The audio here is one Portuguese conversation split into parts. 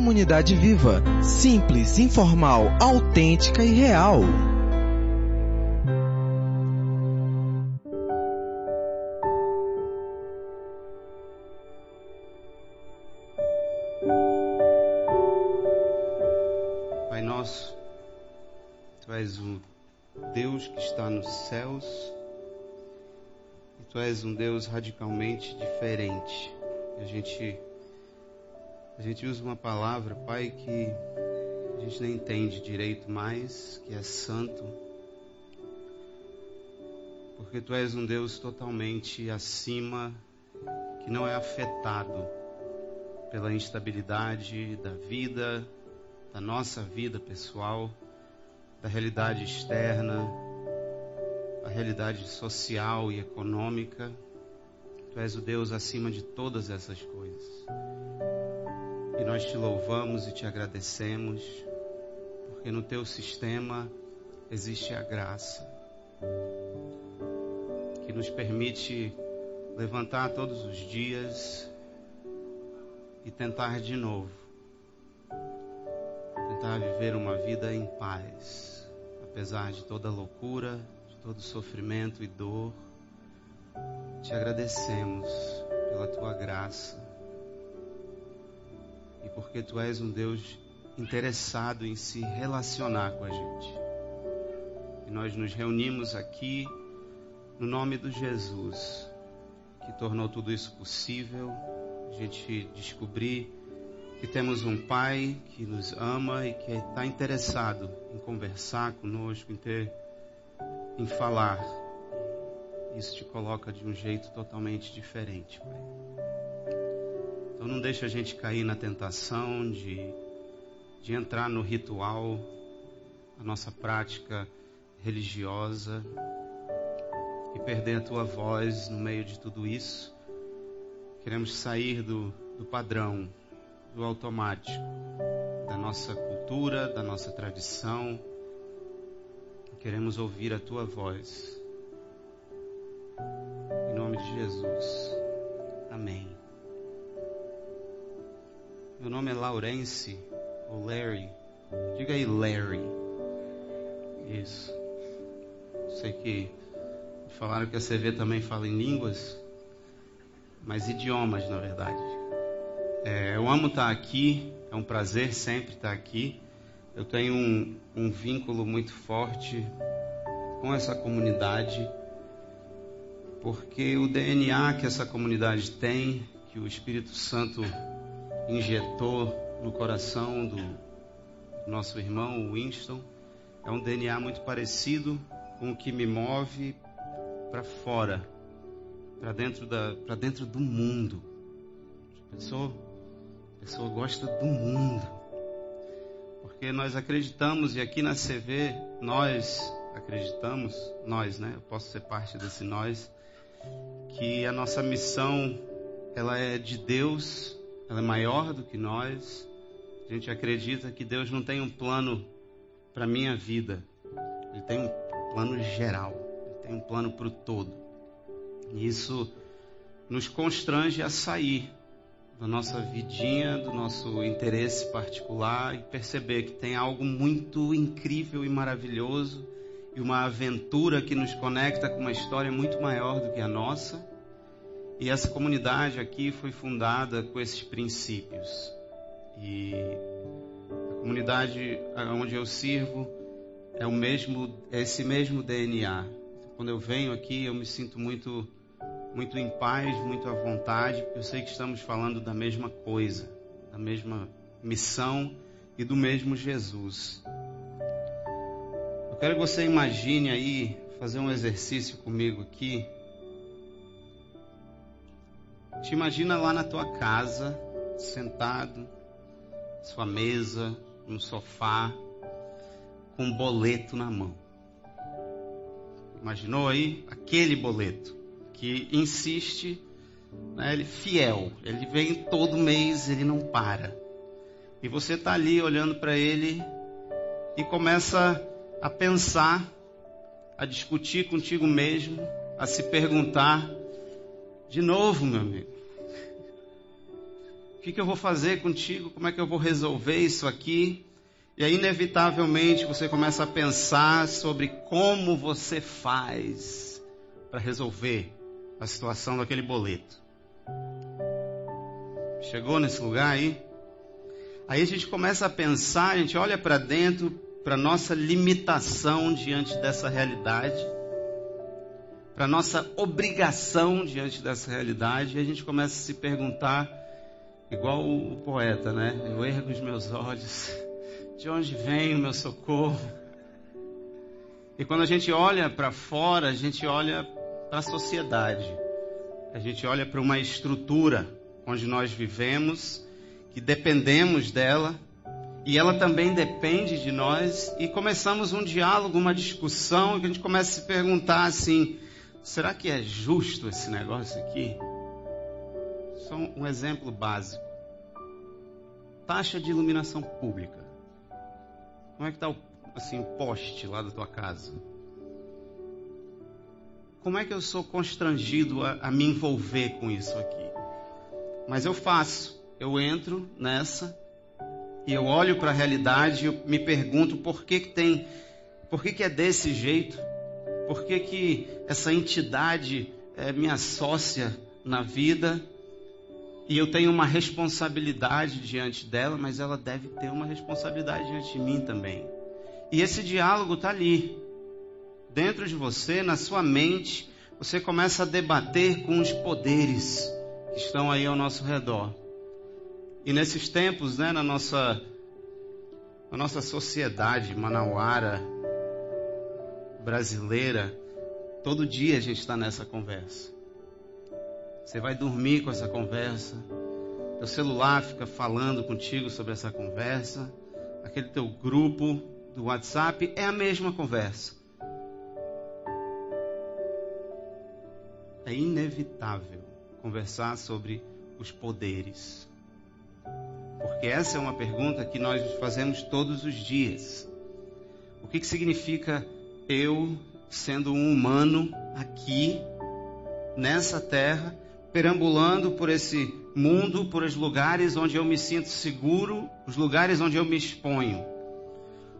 Comunidade Viva. Simples, informal, autêntica e real. Pai nosso, Tu és o Deus que está nos céus e Tu és um Deus radicalmente diferente. A gente a gente usa uma palavra, Pai, que a gente nem entende direito mais, que é santo. Porque tu és um Deus totalmente acima, que não é afetado pela instabilidade da vida, da nossa vida pessoal, da realidade externa, da realidade social e econômica. Tu és o Deus acima de todas essas coisas. E nós te louvamos e te agradecemos, porque no teu sistema existe a graça, que nos permite levantar todos os dias e tentar de novo, tentar viver uma vida em paz, apesar de toda loucura, de todo sofrimento e dor. Te agradecemos pela tua graça porque tu és um Deus interessado em se relacionar com a gente. E nós nos reunimos aqui no nome do Jesus, que tornou tudo isso possível, a gente descobrir que temos um Pai que nos ama e que está interessado em conversar conosco, em ter, em falar. Isso te coloca de um jeito totalmente diferente, Pai. Não deixa a gente cair na tentação de, de entrar no ritual, a nossa prática religiosa e perder a tua voz no meio de tudo isso. Queremos sair do, do padrão, do automático, da nossa cultura, da nossa tradição. Queremos ouvir a tua voz. Em nome de Jesus. Amém. Meu nome é Laurence, ou Larry. Diga aí, Larry. Isso. Sei que falaram que a CV também fala em línguas, mas idiomas, na verdade. É, eu amo estar aqui, é um prazer sempre estar aqui. Eu tenho um, um vínculo muito forte com essa comunidade, porque o DNA que essa comunidade tem, que o Espírito Santo injetou no coração do nosso irmão Winston é um DNA muito parecido com o que me move para fora, para dentro da, para dentro do mundo. Pessoa, a pessoa gosta do mundo, porque nós acreditamos e aqui na CV nós acreditamos, nós, né? Eu posso ser parte desse nós, que a nossa missão ela é de Deus ela é maior do que nós. A gente acredita que Deus não tem um plano para minha vida, Ele tem um plano geral, Ele tem um plano para o todo. E isso nos constrange a sair da nossa vidinha, do nosso interesse particular e perceber que tem algo muito incrível e maravilhoso e uma aventura que nos conecta com uma história muito maior do que a nossa e essa comunidade aqui foi fundada com esses princípios. E a comunidade onde eu sirvo é o mesmo, é esse mesmo DNA. Quando eu venho aqui, eu me sinto muito, muito em paz, muito à vontade, porque eu sei que estamos falando da mesma coisa, da mesma missão e do mesmo Jesus. Eu quero que você imagine aí, fazer um exercício comigo aqui. Te imagina lá na tua casa, sentado, sua mesa, no sofá, com um boleto na mão. Imaginou aí aquele boleto que insiste, né, ele fiel, ele vem todo mês, ele não para. E você está ali olhando para ele e começa a pensar, a discutir contigo mesmo, a se perguntar de novo, meu amigo. O que, que eu vou fazer contigo? Como é que eu vou resolver isso aqui? E aí, inevitavelmente, você começa a pensar sobre como você faz para resolver a situação daquele boleto. Chegou nesse lugar aí? Aí a gente começa a pensar, a gente olha para dentro, para nossa limitação diante dessa realidade, para nossa obrigação diante dessa realidade, e a gente começa a se perguntar, igual o poeta, né? Eu ergo os meus olhos, de onde vem o meu socorro? E quando a gente olha para fora, a gente olha para a sociedade, a gente olha para uma estrutura onde nós vivemos que dependemos dela e ela também depende de nós e começamos um diálogo, uma discussão e a gente começa a se perguntar assim: será que é justo esse negócio aqui? Só um exemplo básico: taxa de iluminação pública. Como é que está o, assim, o poste lá da tua casa? Como é que eu sou constrangido a, a me envolver com isso aqui? Mas eu faço eu entro nessa e eu olho para a realidade e me pergunto por que, que tem, por que, que é desse jeito, por que, que essa entidade é minha sócia na vida e eu tenho uma responsabilidade diante dela, mas ela deve ter uma responsabilidade diante de mim também. E esse diálogo está ali, dentro de você, na sua mente, você começa a debater com os poderes que estão aí ao nosso redor. E nesses tempos, né, na nossa, na nossa sociedade manauara, brasileira, todo dia a gente está nessa conversa. Você vai dormir com essa conversa, teu celular fica falando contigo sobre essa conversa, aquele teu grupo do WhatsApp é a mesma conversa. É inevitável conversar sobre os poderes porque essa é uma pergunta que nós fazemos todos os dias. O que, que significa eu, sendo um humano aqui, nessa terra, perambulando por esse mundo, por os lugares onde eu me sinto seguro, os lugares onde eu me exponho?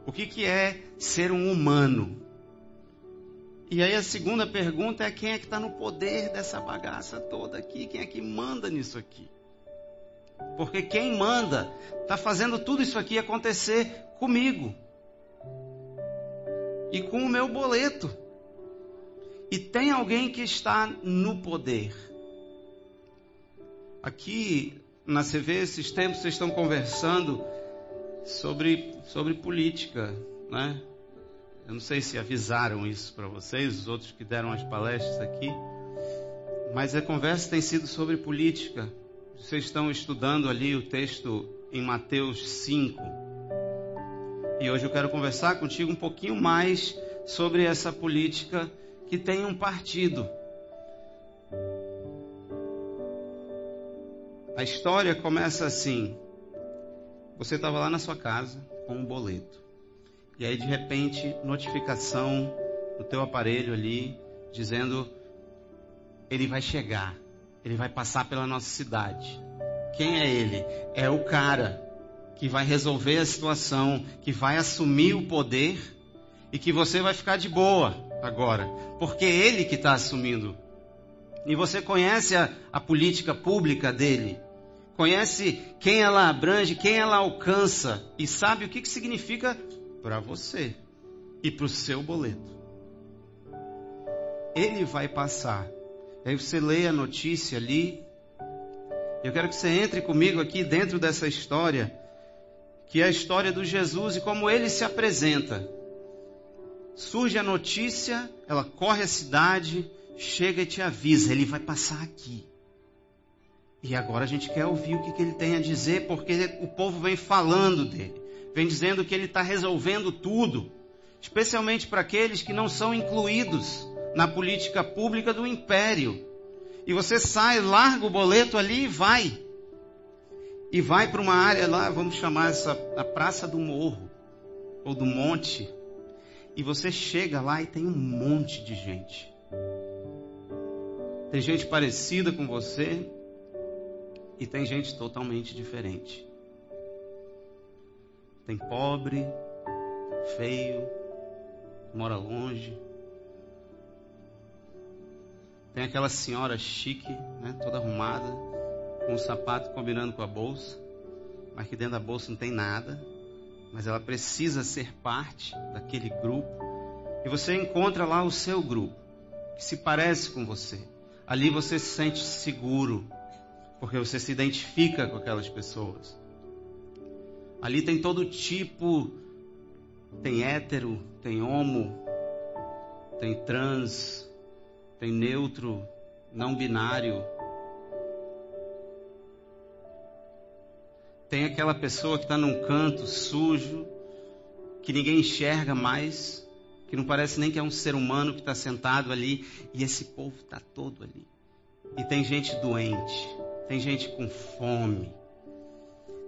O que, que é ser um humano? E aí a segunda pergunta é quem é que está no poder dessa bagaça toda aqui? Quem é que manda nisso aqui? Porque quem manda está fazendo tudo isso aqui acontecer comigo. E com o meu boleto. E tem alguém que está no poder. Aqui na CV, esses tempos, vocês estão conversando sobre, sobre política, né? Eu não sei se avisaram isso para vocês, os outros que deram as palestras aqui, mas a conversa tem sido sobre política. Vocês estão estudando ali o texto em Mateus 5. E hoje eu quero conversar contigo um pouquinho mais sobre essa política que tem um partido. A história começa assim: você estava lá na sua casa com um boleto. E aí de repente, notificação no teu aparelho ali dizendo ele vai chegar. Ele vai passar pela nossa cidade. Quem é ele? É o cara que vai resolver a situação, que vai assumir o poder e que você vai ficar de boa agora, porque é ele que está assumindo. E você conhece a, a política pública dele, conhece quem ela abrange, quem ela alcança e sabe o que, que significa para você e para o seu boleto. Ele vai passar Aí você lê a notícia ali. Eu quero que você entre comigo aqui dentro dessa história, que é a história do Jesus e como ele se apresenta. Surge a notícia, ela corre a cidade, chega e te avisa, ele vai passar aqui. E agora a gente quer ouvir o que, que ele tem a dizer, porque o povo vem falando dele, vem dizendo que ele está resolvendo tudo, especialmente para aqueles que não são incluídos na política pública do império. E você sai, larga o boleto ali e vai. E vai para uma área lá, vamos chamar essa a Praça do Morro, ou do Monte. E você chega lá e tem um monte de gente. Tem gente parecida com você, E tem gente totalmente diferente. Tem pobre, feio, mora longe. Tem aquela senhora chique, né, toda arrumada, com o sapato combinando com a bolsa, mas que dentro da bolsa não tem nada. Mas ela precisa ser parte daquele grupo. E você encontra lá o seu grupo, que se parece com você. Ali você se sente seguro, porque você se identifica com aquelas pessoas. Ali tem todo tipo, tem hétero, tem homo, tem trans, tem neutro, não binário. Tem aquela pessoa que está num canto sujo, que ninguém enxerga mais, que não parece nem que é um ser humano que está sentado ali, e esse povo está todo ali. E tem gente doente, tem gente com fome,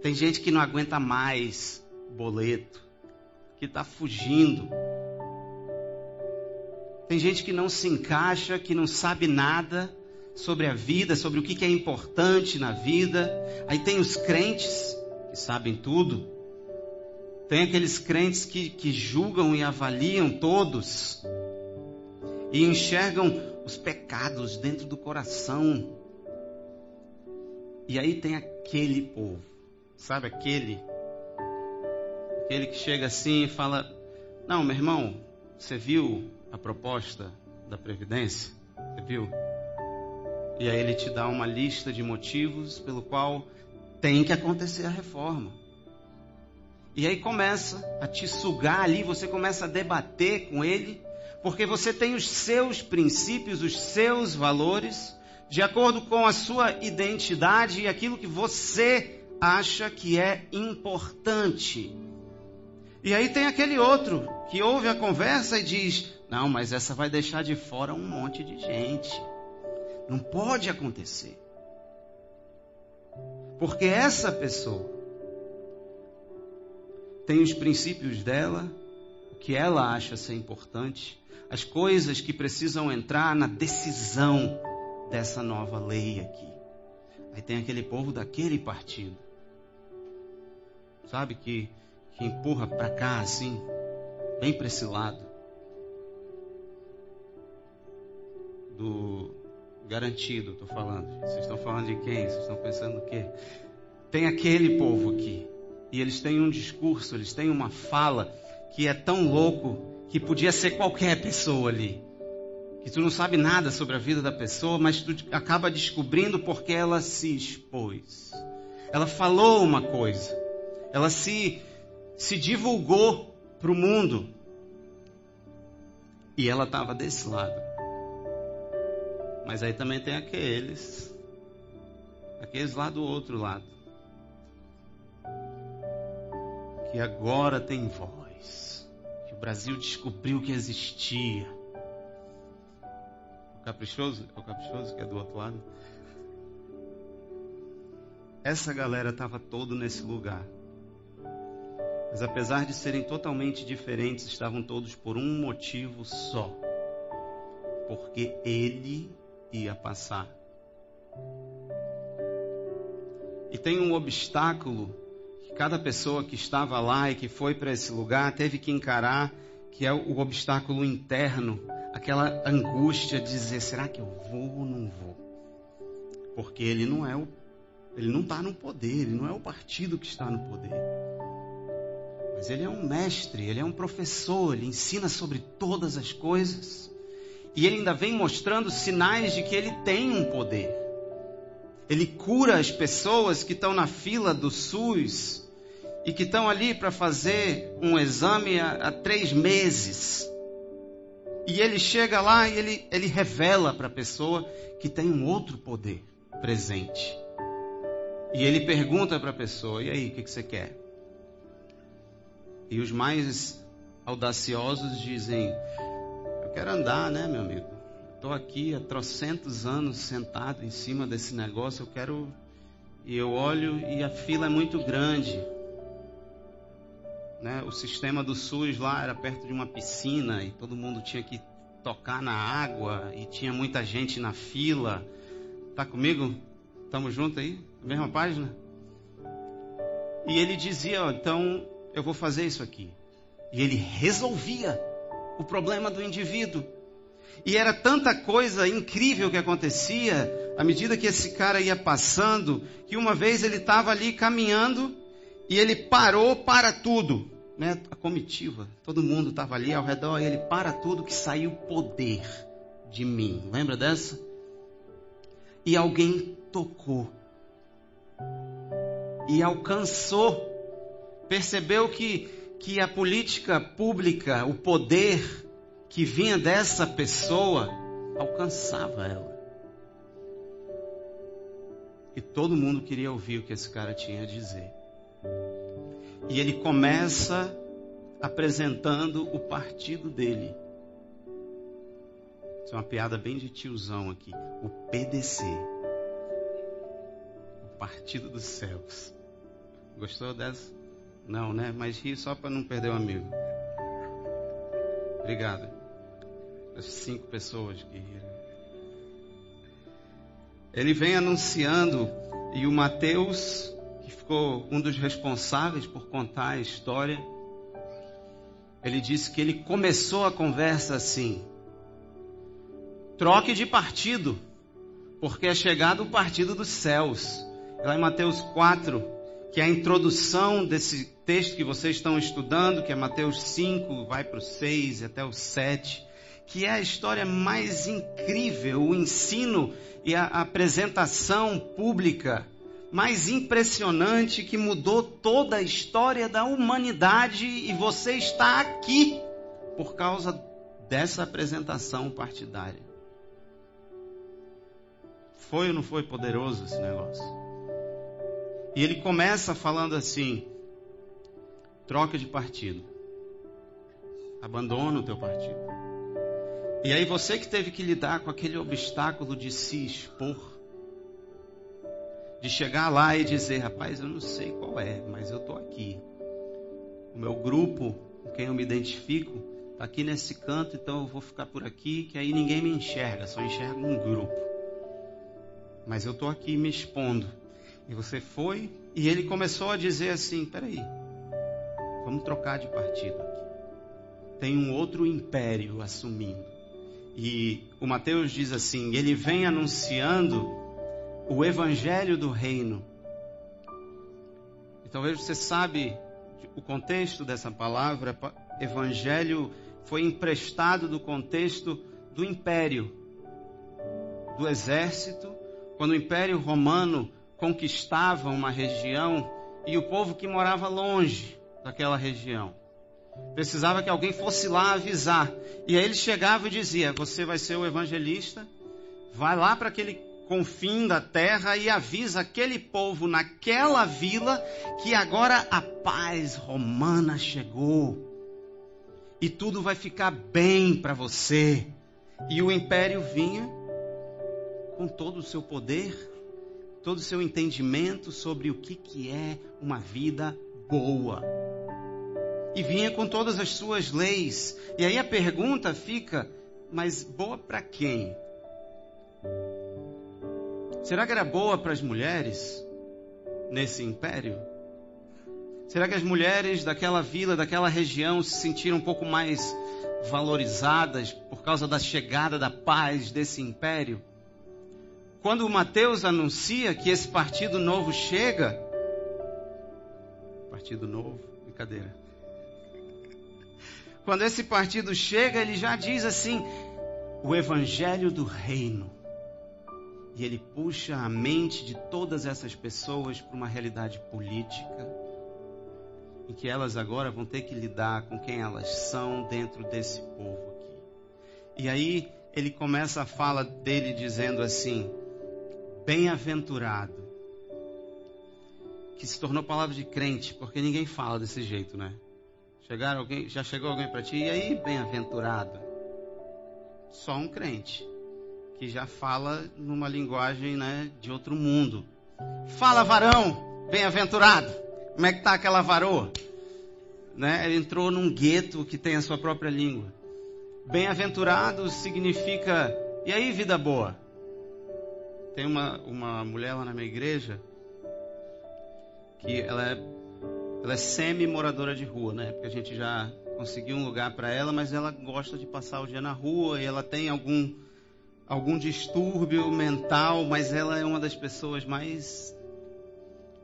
tem gente que não aguenta mais boleto, que está fugindo. Tem gente que não se encaixa, que não sabe nada sobre a vida, sobre o que é importante na vida. Aí tem os crentes que sabem tudo. Tem aqueles crentes que, que julgam e avaliam todos e enxergam os pecados dentro do coração. E aí tem aquele povo, sabe aquele? Aquele que chega assim e fala: Não, meu irmão, você viu a proposta da Previdência? Você viu? E aí ele te dá uma lista de motivos pelo qual tem que acontecer a reforma. E aí começa a te sugar ali, você começa a debater com ele, porque você tem os seus princípios, os seus valores, de acordo com a sua identidade e aquilo que você acha que é importante. E aí tem aquele outro que ouve a conversa e diz: Não, mas essa vai deixar de fora um monte de gente. Não pode acontecer. Porque essa pessoa tem os princípios dela, o que ela acha ser importante, as coisas que precisam entrar na decisão dessa nova lei aqui. Aí tem aquele povo daquele partido. Sabe que que empurra para cá assim, bem para esse lado do garantido, estou falando. Vocês estão falando de quem? Vocês estão pensando o quê? Tem aquele povo aqui e eles têm um discurso, eles têm uma fala que é tão louco que podia ser qualquer pessoa ali. Que tu não sabe nada sobre a vida da pessoa, mas tu acaba descobrindo porque ela se expôs. Ela falou uma coisa. Ela se se divulgou para o mundo. E ela estava desse lado. Mas aí também tem aqueles, aqueles lá do outro lado, que agora tem voz, que o Brasil descobriu que existia. O caprichoso, é o caprichoso que é do outro lado. Essa galera estava todo nesse lugar. Mas apesar de serem totalmente diferentes, estavam todos por um motivo só: porque ele ia passar. E tem um obstáculo que cada pessoa que estava lá e que foi para esse lugar teve que encarar, que é o obstáculo interno, aquela angústia de dizer: será que eu vou ou não vou? Porque ele não é o ele não está no poder, ele não é o partido que está no poder. Mas ele é um mestre, ele é um professor, ele ensina sobre todas as coisas. E ele ainda vem mostrando sinais de que ele tem um poder. Ele cura as pessoas que estão na fila do SUS e que estão ali para fazer um exame há, há, três meses. E ele chega lá e ele, ele revela para a pessoa que tem um outro poder presente. E ele pergunta para a pessoa: e aí, o que, que você quer? E os mais audaciosos dizem: quero andar, né, meu amigo? Estou aqui há trocentos anos sentado em cima desse negócio, eu quero. E eu olho e a fila é muito grande. Né? O sistema do SUS lá era perto de uma piscina e todo mundo tinha que tocar na água e tinha muita gente na fila. Tá comigo? Estamos juntos aí? Mesma página? E ele dizia, ó, então eu vou fazer isso aqui. E ele resolvia o problema do indivíduo. E era tanta coisa incrível que acontecia à medida que esse cara ia passando, que uma vez ele estava ali caminhando e ele parou para tudo. Né? A comitiva, todo mundo estava ali ao redor e ele para tudo que saiu poder de mim. Lembra dessa? E alguém tocou e alcançou, percebeu que, que a política pública, o poder que vinha dessa pessoa, alcançava ela. E todo mundo queria ouvir o que esse cara tinha a dizer. E ele começa apresentando o partido dele. Isso é uma piada bem de tiozão aqui. O PDC. O Partido dos Céus. Gostou dessa? Não, né? Mas ri só para não perder o amigo. Obrigado. As cinco pessoas que riram. Ele vem anunciando e o Mateus, que ficou um dos responsáveis por contar a história, ele disse que ele começou a conversa assim: troque de partido, porque é chegado o partido dos céus. Lá em Mateus 4, que é a introdução desse texto que vocês estão estudando, que é Mateus 5, vai para o 6 até o 7, que é a história mais incrível, o ensino e a apresentação pública mais impressionante que mudou toda a história da humanidade e você está aqui por causa dessa apresentação partidária. Foi ou não foi poderoso esse negócio? E ele começa falando assim: troca de partido. Abandona o teu partido. E aí você que teve que lidar com aquele obstáculo de se expor, de chegar lá e dizer, rapaz, eu não sei qual é, mas eu estou aqui. O meu grupo, com quem eu me identifico, está aqui nesse canto, então eu vou ficar por aqui, que aí ninguém me enxerga, só enxerga um grupo. Mas eu estou aqui me expondo. E você foi, e ele começou a dizer assim: peraí, vamos trocar de partido aqui. Tem um outro império assumindo. E o Mateus diz assim: ele vem anunciando o evangelho do reino. E talvez você sabe o contexto dessa palavra, evangelho foi emprestado do contexto do império, do exército, quando o império romano conquistava uma região e o povo que morava longe daquela região. Precisava que alguém fosse lá avisar. E aí ele chegava e dizia: Você vai ser o evangelista, vai lá para aquele confim da terra e avisa aquele povo naquela vila que agora a paz romana chegou. E tudo vai ficar bem para você. E o império vinha com todo o seu poder todo o seu entendimento sobre o que, que é uma vida boa. E vinha com todas as suas leis. E aí a pergunta fica: mas boa para quem? Será que era boa para as mulheres nesse império? Será que as mulheres daquela vila, daquela região se sentiram um pouco mais valorizadas por causa da chegada da paz desse império? Quando Mateus anuncia que esse partido novo chega, partido novo, brincadeira. Quando esse partido chega, ele já diz assim: o evangelho do reino. E ele puxa a mente de todas essas pessoas para uma realidade política, em que elas agora vão ter que lidar com quem elas são dentro desse povo aqui. E aí ele começa a fala dele dizendo assim: bem-aventurado, que se tornou palavra de crente, porque ninguém fala desse jeito, né? Chegaram alguém, já chegou alguém para ti, e aí, bem-aventurado? Só um crente, que já fala numa linguagem, né, de outro mundo. Fala, varão, bem-aventurado. Como é que tá aquela varoa? Né? Ele entrou num gueto que tem a sua própria língua. Bem-aventurado significa, e aí, vida boa? Tem uma, uma mulher lá na minha igreja que ela é, ela é semi-moradora de rua, né? Porque a gente já conseguiu um lugar para ela, mas ela gosta de passar o dia na rua e ela tem algum, algum distúrbio mental, mas ela é uma das pessoas mais,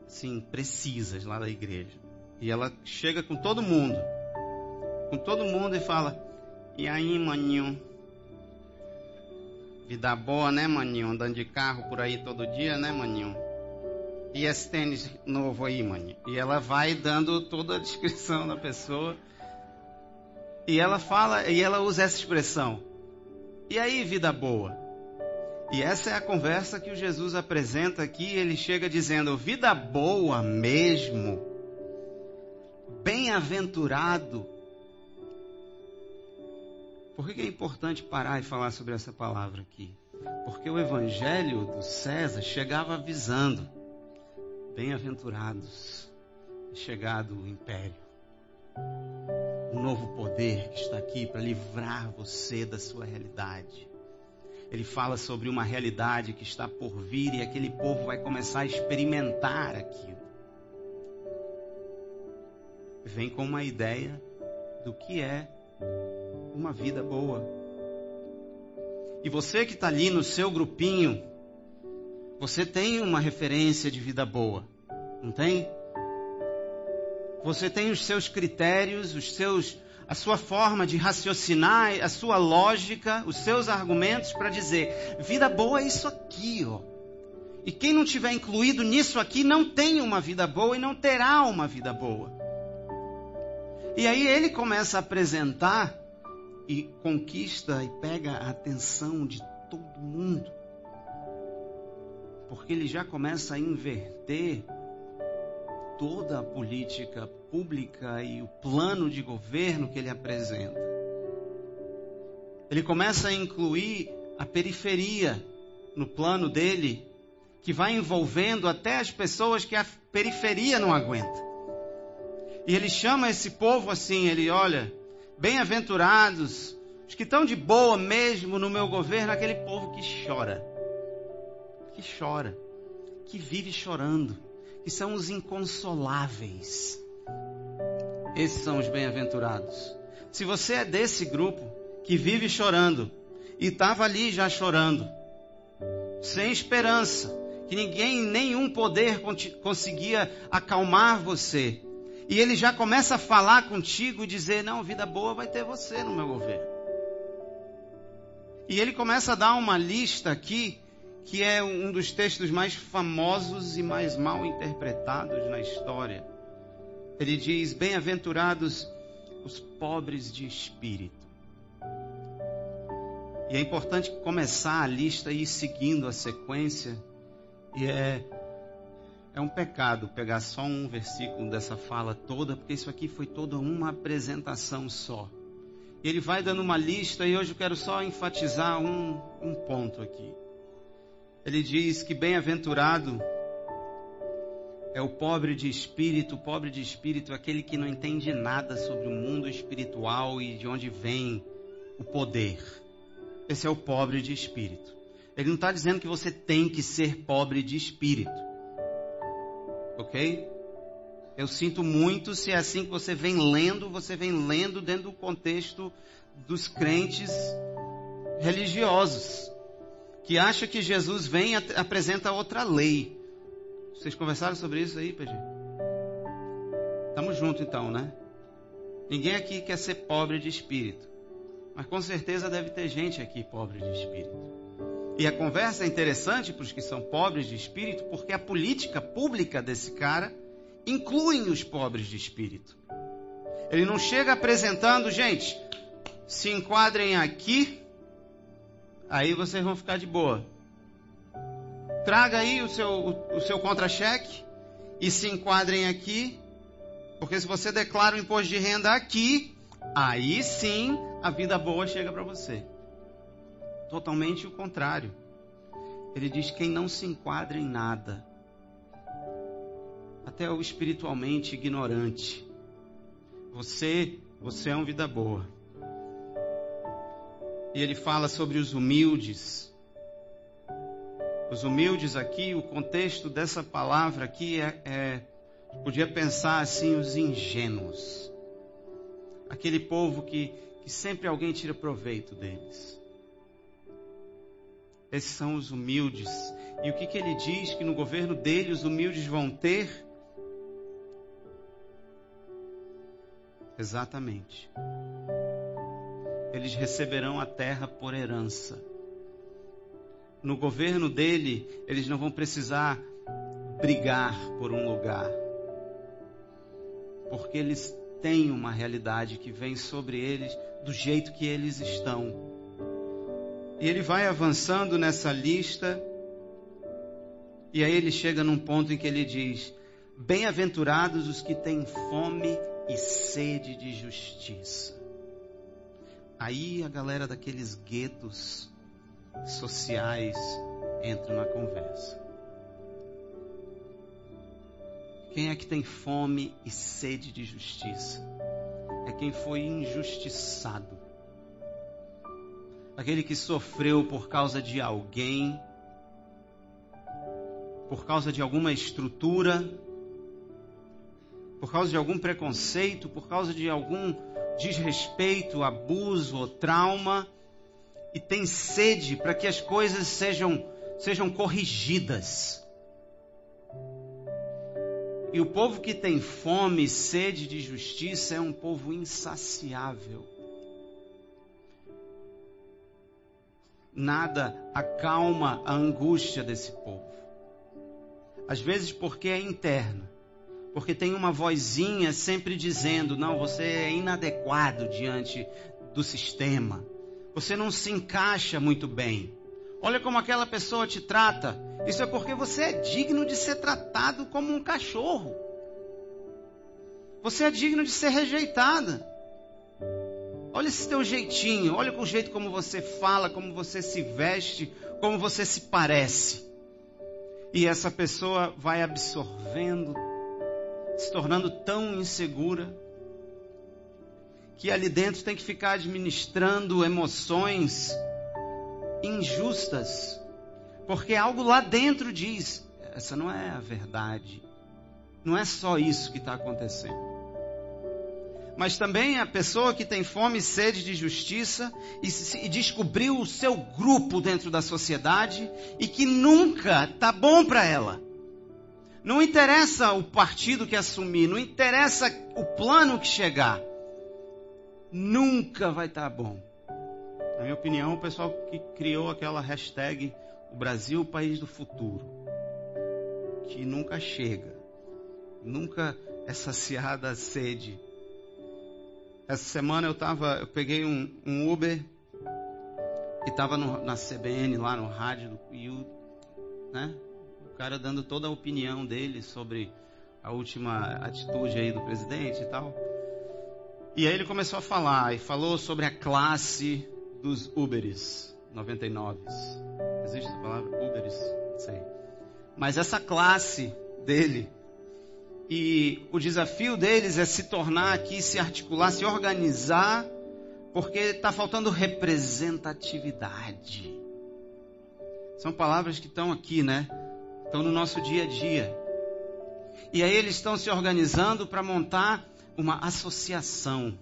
assim, precisas lá da igreja. E ela chega com todo mundo, com todo mundo e fala: E aí, maninho? Vida boa, né, maninho? Andando de carro por aí todo dia, né, maninho? E esse tênis novo aí, maninho? E ela vai dando toda a descrição da pessoa. E ela fala, e ela usa essa expressão. E aí, vida boa? E essa é a conversa que o Jesus apresenta aqui. Ele chega dizendo: vida boa mesmo, bem-aventurado por que é importante parar e falar sobre essa palavra aqui? Porque o evangelho do César chegava avisando: bem-aventurados, é chegado o império, um novo poder que está aqui para livrar você da sua realidade. Ele fala sobre uma realidade que está por vir e aquele povo vai começar a experimentar aquilo. Vem com uma ideia do que é uma vida boa. E você que está ali no seu grupinho, você tem uma referência de vida boa, não tem? Você tem os seus critérios, os seus, a sua forma de raciocinar, a sua lógica, os seus argumentos para dizer: vida boa é isso aqui, ó. E quem não tiver incluído nisso aqui não tem uma vida boa e não terá uma vida boa. E aí ele começa a apresentar e conquista e pega a atenção de todo mundo. Porque ele já começa a inverter toda a política pública e o plano de governo que ele apresenta. Ele começa a incluir a periferia no plano dele, que vai envolvendo até as pessoas que a periferia não aguenta. E ele chama esse povo assim, ele olha, Bem-aventurados os que estão de boa mesmo no meu governo, aquele povo que chora, que chora, que vive chorando, que são os inconsoláveis. Esses são os bem-aventurados. Se você é desse grupo que vive chorando e estava ali já chorando, sem esperança, que ninguém, nenhum poder conseguia acalmar você, e ele já começa a falar contigo e dizer: Não, vida boa vai ter você no meu governo. E ele começa a dar uma lista aqui, que é um dos textos mais famosos e mais mal interpretados na história. Ele diz: Bem-aventurados os pobres de espírito. E é importante começar a lista e ir seguindo a sequência. E é é um pecado pegar só um versículo dessa fala toda, porque isso aqui foi toda uma apresentação só. Ele vai dando uma lista e hoje eu quero só enfatizar um, um ponto aqui. Ele diz que bem-aventurado é o pobre de espírito. O pobre de espírito é aquele que não entende nada sobre o mundo espiritual e de onde vem o poder. Esse é o pobre de espírito. Ele não está dizendo que você tem que ser pobre de espírito ok? Eu sinto muito se é assim que você vem lendo, você vem lendo dentro do contexto dos crentes religiosos, que acha que Jesus vem e apresenta outra lei. Vocês conversaram sobre isso aí, PG? Estamos juntos então, né? Ninguém aqui quer ser pobre de espírito. Mas com certeza deve ter gente aqui pobre de espírito. E a conversa é interessante para os que são pobres de espírito, porque a política pública desse cara inclui os pobres de espírito. Ele não chega apresentando, gente, se enquadrem aqui, aí vocês vão ficar de boa. Traga aí o seu, o, o seu contra-cheque e se enquadrem aqui, porque se você declara o imposto de renda aqui, aí sim a vida boa chega para você totalmente o contrário. Ele diz: quem não se enquadra em nada, até o espiritualmente ignorante, você, você é uma vida boa. E ele fala sobre os humildes. Os humildes aqui, o contexto dessa palavra aqui é, é podia pensar assim, os ingênuos. Aquele povo que, que sempre alguém tira proveito deles. Esses são os humildes. E o que, que ele diz que no governo dele os humildes vão ter? Exatamente. Eles receberão a terra por herança. No governo dele, eles não vão precisar brigar por um lugar. Porque eles têm uma realidade que vem sobre eles do jeito que eles estão. E ele vai avançando nessa lista, e aí ele chega num ponto em que ele diz: Bem-aventurados os que têm fome e sede de justiça. Aí a galera daqueles guetos sociais entra na conversa. Quem é que tem fome e sede de justiça? É quem foi injustiçado. Aquele que sofreu por causa de alguém, por causa de alguma estrutura, por causa de algum preconceito, por causa de algum desrespeito, abuso ou trauma, e tem sede para que as coisas sejam, sejam corrigidas. E o povo que tem fome e sede de justiça é um povo insaciável. Nada acalma a angústia desse povo. Às vezes porque é interno porque tem uma vozinha sempre dizendo: não, você é inadequado diante do sistema, você não se encaixa muito bem. Olha como aquela pessoa te trata. Isso é porque você é digno de ser tratado como um cachorro. Você é digno de ser rejeitada. Olha esse teu jeitinho, olha o jeito como você fala, como você se veste, como você se parece. E essa pessoa vai absorvendo se tornando tão insegura que ali dentro tem que ficar administrando emoções injustas, porque algo lá dentro diz: essa não é a verdade, não é só isso que está acontecendo. Mas também a pessoa que tem fome e sede de justiça e, e descobriu o seu grupo dentro da sociedade e que nunca tá bom para ela não interessa o partido que assumir, não interessa o plano que chegar, nunca vai estar tá bom. Na minha opinião, o pessoal que criou aquela hashtag o Brasil, o país do futuro, que nunca chega, nunca é saciada a sede. Essa semana eu tava, eu peguei um, um Uber e estava na CBN lá no rádio e o, né? cara dando toda a opinião dele sobre a última atitude aí do presidente e tal. E aí ele começou a falar e falou sobre a classe dos Uberes 99. Existe essa palavra? Uberes? Não sei. Mas essa classe dele e o desafio deles é se tornar aqui, se articular, se organizar, porque está faltando representatividade. São palavras que estão aqui, né? estão no nosso dia a dia. E aí eles estão se organizando para montar uma associação.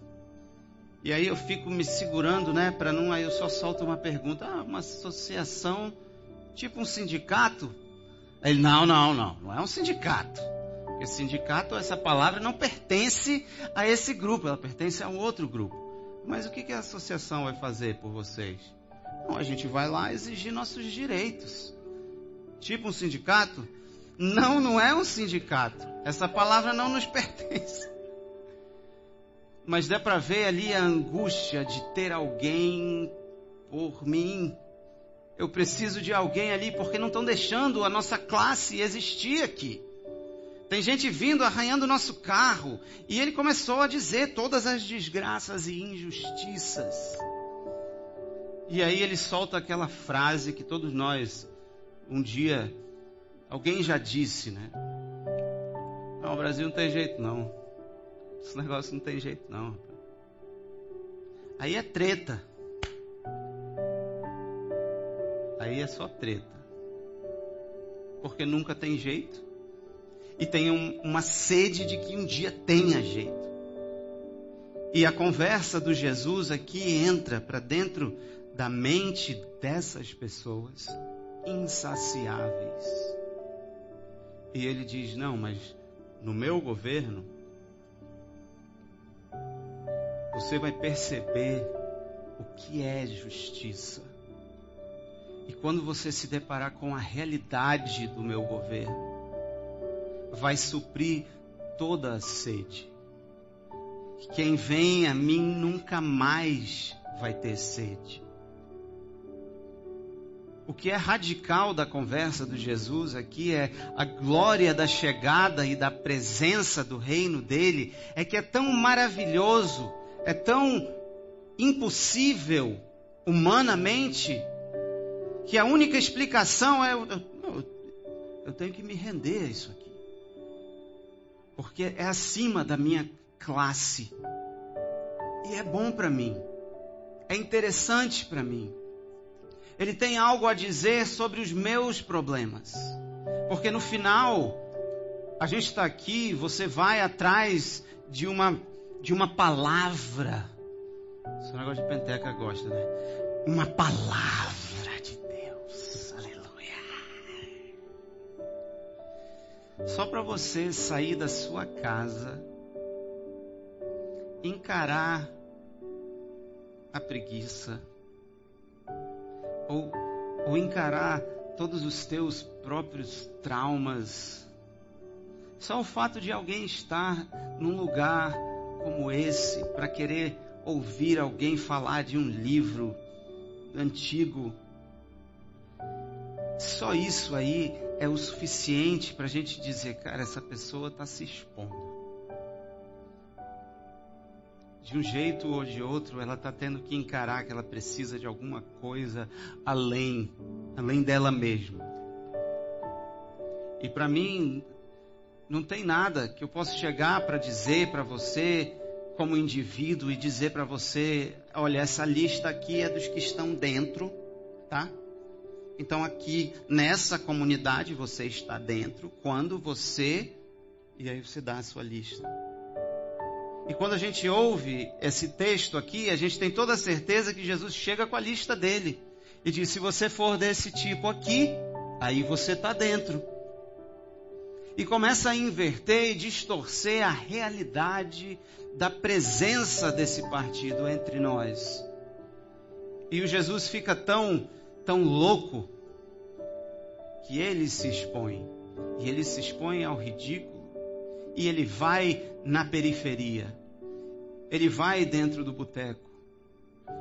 E aí eu fico me segurando, né, para não aí eu só solto uma pergunta, ah, uma associação tipo um sindicato? Ele não, não, não, não é um sindicato. Porque sindicato, essa palavra não pertence a esse grupo, ela pertence a um outro grupo. Mas o que a associação vai fazer por vocês? Não, a gente vai lá exigir nossos direitos tipo um sindicato? Não, não é um sindicato. Essa palavra não nos pertence. Mas dá para ver ali a angústia de ter alguém por mim. Eu preciso de alguém ali porque não estão deixando a nossa classe existir aqui. Tem gente vindo arranhando o nosso carro. E ele começou a dizer todas as desgraças e injustiças. E aí ele solta aquela frase que todos nós um dia alguém já disse, né? Não, o Brasil não tem jeito não. Esse negócio não tem jeito não. Aí é treta. Aí é só treta. porque nunca tem jeito, e tem um, uma sede de que um dia tenha jeito. E a conversa do Jesus aqui entra para dentro da mente dessas pessoas insaciáveis. E ele diz: Não, mas no meu governo, você vai perceber o que é justiça. E quando você se deparar com a realidade do meu governo, vai suprir toda a sede. Quem vem a mim nunca mais vai ter sede. O que é radical da conversa do Jesus aqui é a glória da chegada e da presença do reino dele, é que é tão maravilhoso, é tão impossível humanamente, que a única explicação é: eu, eu tenho que me render a isso aqui, porque é acima da minha classe, e é bom para mim, é interessante para mim ele tem algo a dizer sobre os meus problemas. Porque no final, a gente está aqui, você vai atrás de uma, de uma palavra. Esse negócio de penteca gosta, né? Uma palavra Só para você sair da sua casa, encarar a preguiça ou, ou encarar todos os teus próprios traumas. Só o fato de alguém estar num lugar como esse para querer ouvir alguém falar de um livro antigo, só isso aí é o suficiente para a gente dizer, cara, essa pessoa está se expondo de um jeito ou de outro, ela está tendo que encarar que ela precisa de alguma coisa além, além dela mesma. E para mim, não tem nada que eu possa chegar para dizer para você, como indivíduo, e dizer para você: olha, essa lista aqui é dos que estão dentro, tá? Então, aqui nessa comunidade, você está dentro quando você. E aí você dá a sua lista. E quando a gente ouve esse texto aqui, a gente tem toda a certeza que Jesus chega com a lista dele e diz: se você for desse tipo aqui, aí você está dentro. E começa a inverter e distorcer a realidade da presença desse partido entre nós. E o Jesus fica tão, tão louco que ele se expõe. E ele se expõe ao ridículo e ele vai na periferia. Ele vai dentro do boteco.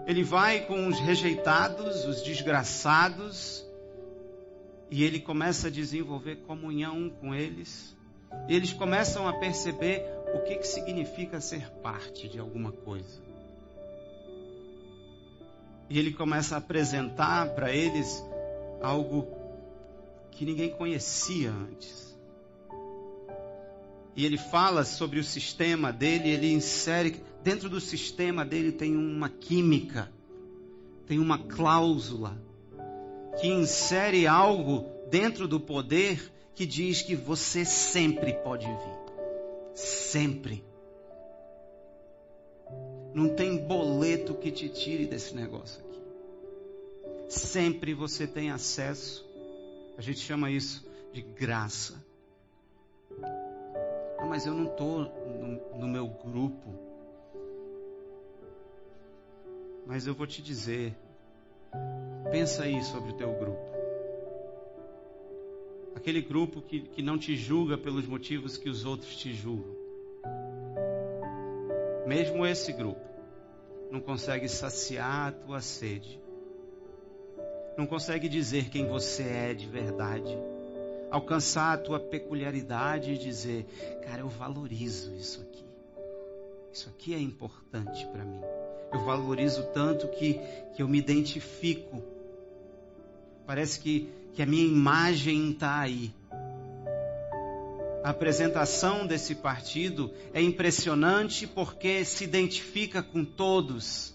Ele vai com os rejeitados, os desgraçados, e ele começa a desenvolver comunhão com eles. E eles começam a perceber o que, que significa ser parte de alguma coisa. E ele começa a apresentar para eles algo que ninguém conhecia antes e ele fala sobre o sistema dele, ele insere, dentro do sistema dele tem uma química, tem uma cláusula, que insere algo dentro do poder que diz que você sempre pode vir. Sempre. Não tem boleto que te tire desse negócio aqui. Sempre você tem acesso. A gente chama isso de graça. Ah, mas eu não estou no, no meu grupo. Mas eu vou te dizer, pensa aí sobre o teu grupo. Aquele grupo que, que não te julga pelos motivos que os outros te julgam. Mesmo esse grupo não consegue saciar a tua sede. Não consegue dizer quem você é de verdade alcançar a tua peculiaridade e dizer, cara, eu valorizo isso aqui. Isso aqui é importante para mim. Eu valorizo tanto que, que eu me identifico. Parece que, que a minha imagem está aí. A apresentação desse partido é impressionante porque se identifica com todos.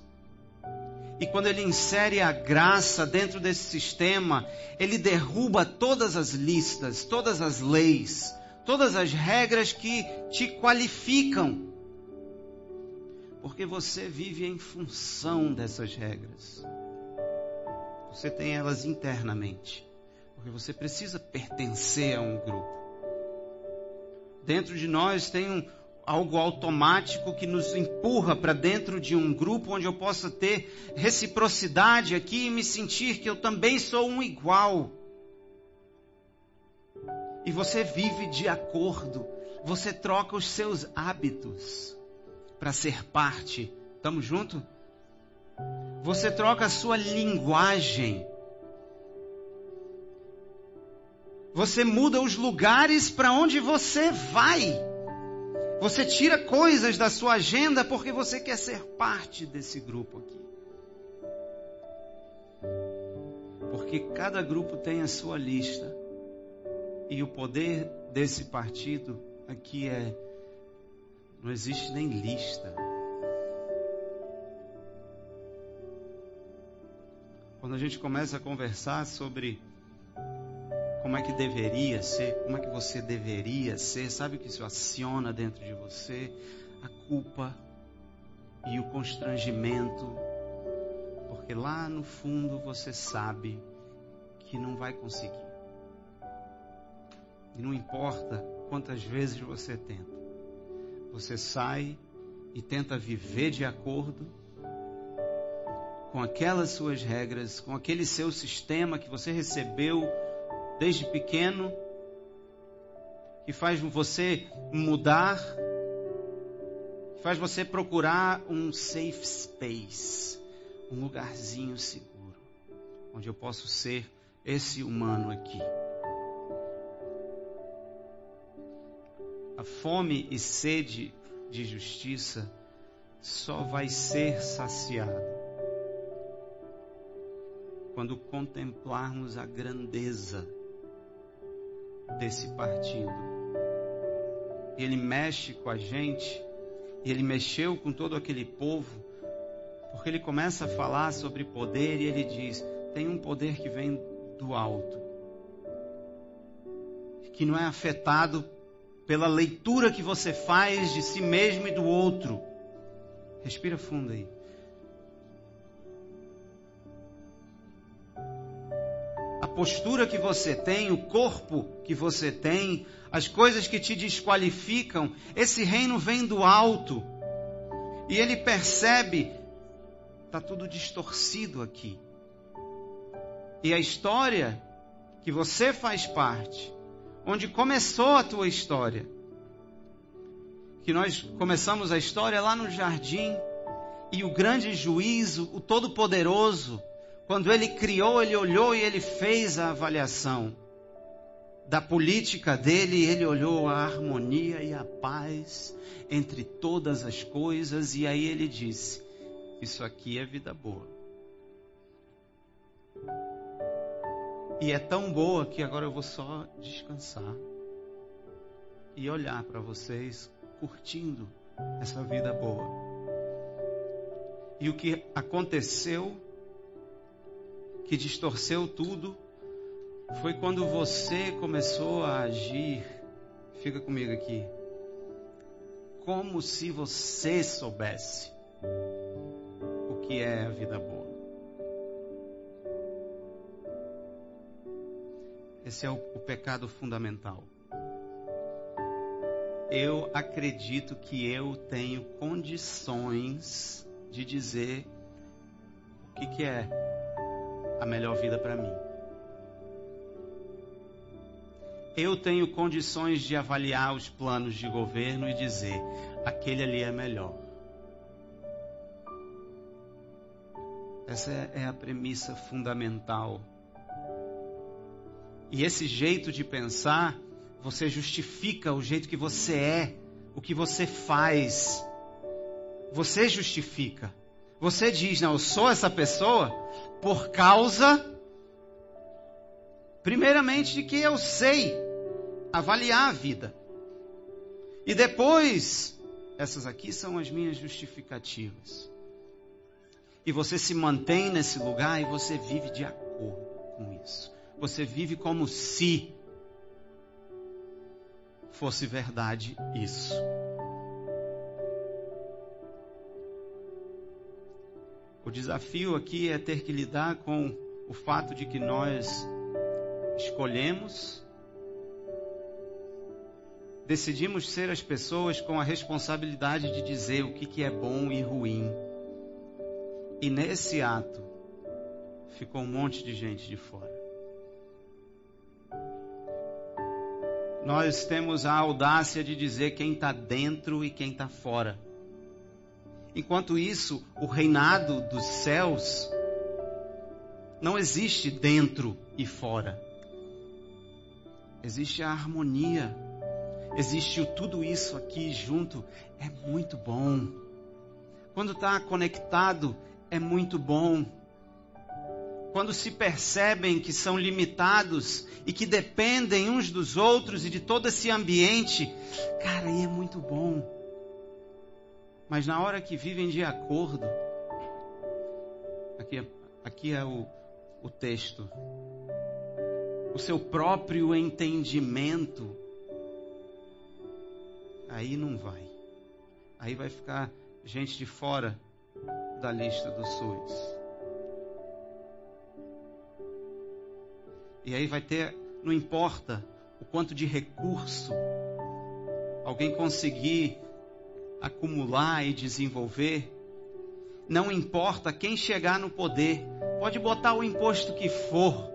E quando ele insere a graça dentro desse sistema, ele derruba todas as listas, todas as leis, todas as regras que te qualificam. Porque você vive em função dessas regras. Você tem elas internamente. Porque você precisa pertencer a um grupo. Dentro de nós tem um, algo automático que nos empurra para dentro de um grupo onde eu possa ter reciprocidade aqui e me sentir que eu também sou um igual. E você vive de acordo, você troca os seus hábitos para ser parte. Estamos junto? Você troca a sua linguagem. Você muda os lugares para onde você vai. Você tira coisas da sua agenda porque você quer ser parte desse grupo aqui. Porque cada grupo tem a sua lista. E o poder desse partido aqui é não existe nem lista. Quando a gente começa a conversar sobre como é que deveria ser, como é que você deveria ser, sabe o que isso aciona dentro de você? A culpa e o constrangimento, porque lá no fundo você sabe que não vai conseguir. E não importa quantas vezes você tenta. Você sai e tenta viver de acordo com aquelas suas regras, com aquele seu sistema que você recebeu desde pequeno, que faz você mudar, que faz você procurar um safe space, um lugarzinho seguro, onde eu posso ser esse humano aqui. A fome e sede de justiça só vai ser saciada quando contemplarmos a grandeza desse partido. Ele mexe com a gente, ele mexeu com todo aquele povo, porque ele começa a falar sobre poder e ele diz: tem um poder que vem do alto, que não é afetado pela leitura que você faz de si mesmo e do outro. Respira fundo aí. Postura que você tem, o corpo que você tem, as coisas que te desqualificam, esse reino vem do alto. E ele percebe, está tudo distorcido aqui. E a história que você faz parte, onde começou a tua história. Que nós começamos a história lá no jardim e o grande juízo, o todo-poderoso, quando ele criou, ele olhou e ele fez a avaliação da política dele, ele olhou a harmonia e a paz entre todas as coisas e aí ele disse: Isso aqui é vida boa. E é tão boa que agora eu vou só descansar e olhar para vocês curtindo essa vida boa. E o que aconteceu, que distorceu tudo, foi quando você começou a agir. Fica comigo aqui. Como se você soubesse o que é a vida boa. Esse é o, o pecado fundamental. Eu acredito que eu tenho condições de dizer o que, que é a melhor vida para mim. Eu tenho condições de avaliar os planos de governo e dizer: aquele ali é melhor. Essa é a premissa fundamental e esse jeito de pensar, você justifica o jeito que você é, o que você faz. Você justifica. Você diz, não, eu sou essa pessoa por causa, primeiramente, de que eu sei avaliar a vida. E depois, essas aqui são as minhas justificativas. E você se mantém nesse lugar e você vive de acordo com isso. Você vive como se fosse verdade isso. O desafio aqui é ter que lidar com o fato de que nós escolhemos, decidimos ser as pessoas com a responsabilidade de dizer o que, que é bom e ruim. E nesse ato, ficou um monte de gente de fora. Nós temos a audácia de dizer quem está dentro e quem está fora. Enquanto isso, o reinado dos céus não existe dentro e fora. Existe a harmonia. Existe tudo isso aqui junto. É muito bom. Quando está conectado, é muito bom quando se percebem que são limitados e que dependem uns dos outros e de todo esse ambiente, cara, aí é muito bom. Mas na hora que vivem de acordo, aqui, é, aqui é o, o texto, o seu próprio entendimento, aí não vai. Aí vai ficar gente de fora da lista dos SUS. E aí vai ter, não importa o quanto de recurso alguém conseguir acumular e desenvolver, não importa quem chegar no poder, pode botar o imposto que for,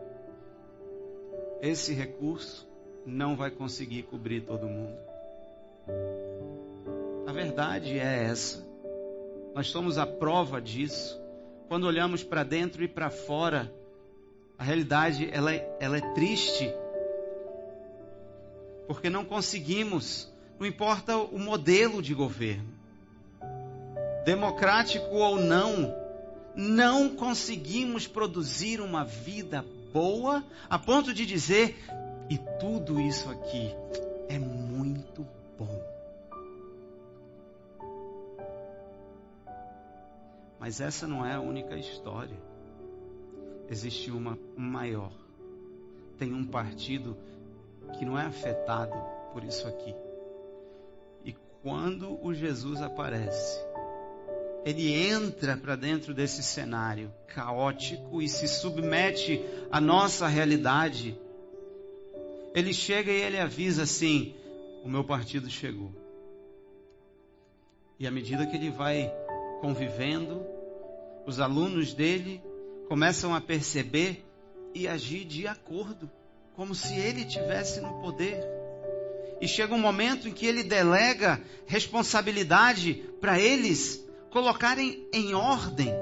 esse recurso não vai conseguir cobrir todo mundo. A verdade é essa. Nós somos a prova disso. Quando olhamos para dentro e para fora, a realidade ela é, ela é triste. Porque não conseguimos, não importa o modelo de governo, democrático ou não, não conseguimos produzir uma vida boa a ponto de dizer, e tudo isso aqui é muito bom. Mas essa não é a única história existe uma maior. Tem um partido que não é afetado por isso aqui. Quando o Jesus aparece, ele entra para dentro desse cenário caótico e se submete à nossa realidade. Ele chega e ele avisa assim: o meu partido chegou. E à medida que ele vai convivendo, os alunos dele começam a perceber e agir de acordo, como se ele tivesse no poder. E chega um momento em que ele delega responsabilidade para eles colocarem em ordem.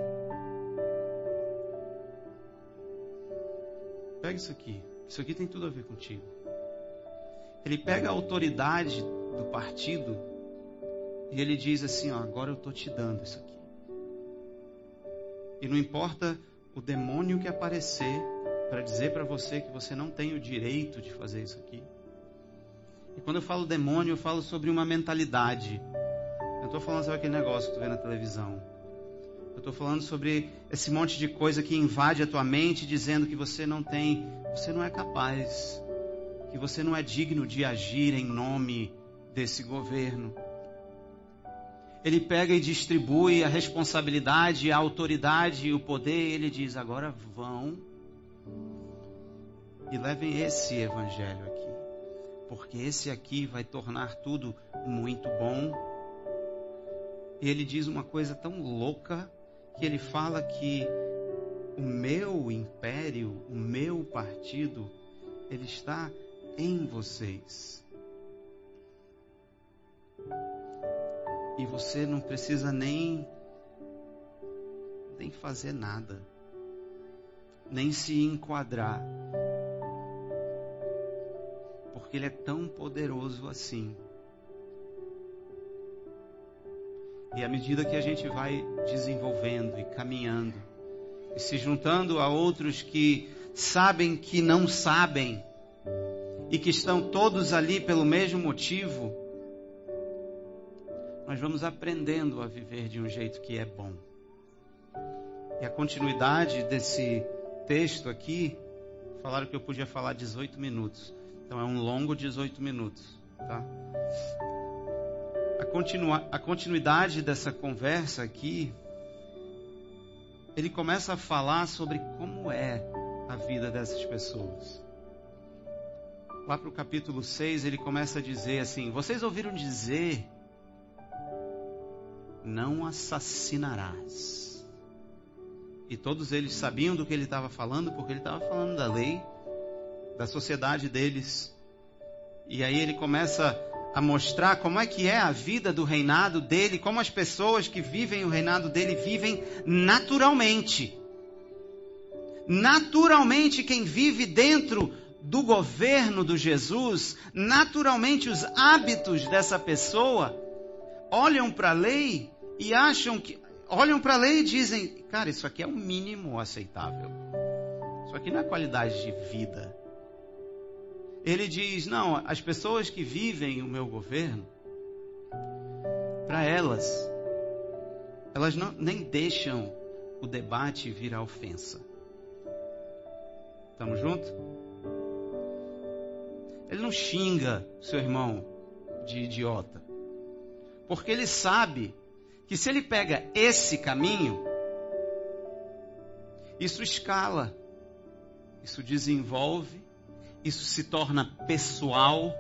Pega isso aqui. Isso aqui tem tudo a ver contigo. Ele pega a autoridade do partido e ele diz assim: ó, agora eu estou te dando isso aqui. E não importa o demônio que aparecer para dizer para você que você não tem o direito de fazer isso aqui. E quando eu falo demônio, eu falo sobre uma mentalidade. Eu estou falando sobre aquele negócio que tu vê na televisão. Eu estou falando sobre esse monte de coisa que invade a tua mente, dizendo que você não tem, você não é capaz, que você não é digno de agir em nome desse governo ele pega e distribui a responsabilidade, a autoridade e o poder, e ele diz: agora vão e levem esse evangelho aqui, porque esse aqui vai tornar tudo muito bom. E ele diz uma coisa tão louca que ele fala que o meu império, o meu partido, ele está em vocês. E você não precisa nem nem fazer nada, nem se enquadrar. Porque ele é tão poderoso assim. E à medida que a gente vai desenvolvendo e caminhando, e se juntando a outros que sabem que não sabem, e que estão todos ali pelo mesmo motivo, nós vamos aprendendo a viver de um jeito que é bom. E a continuidade desse texto aqui, falaram que eu podia falar 18 minutos. Então é um longo 18 minutos, tá? A, continua, a continuidade dessa conversa aqui, ele começa a falar sobre como é a vida dessas pessoas. Lá para o capítulo 6, ele começa a dizer assim: Vocês ouviram dizer, não assassinarás. E todos eles sabiam do que ele estava falando, porque ele estava falando da lei, da sociedade deles. E aí ele começa a mostrar como é que é a vida do reinado dele, como as pessoas que vivem o reinado dele vivem naturalmente. Naturalmente, quem vive dentro do governo do Jesus, naturalmente os hábitos dessa pessoa olham para a lei e acham que olham para a lei e dizem, cara, isso aqui é o mínimo aceitável. Isso aqui não é qualidade de vida. Ele diz, não, as pessoas que vivem o meu governo, para elas, elas não, nem deixam o debate virar ofensa. Estamos juntos? Ele não xinga seu irmão de idiota. Porque ele sabe que se ele pega esse caminho, isso escala, isso desenvolve, isso se torna pessoal,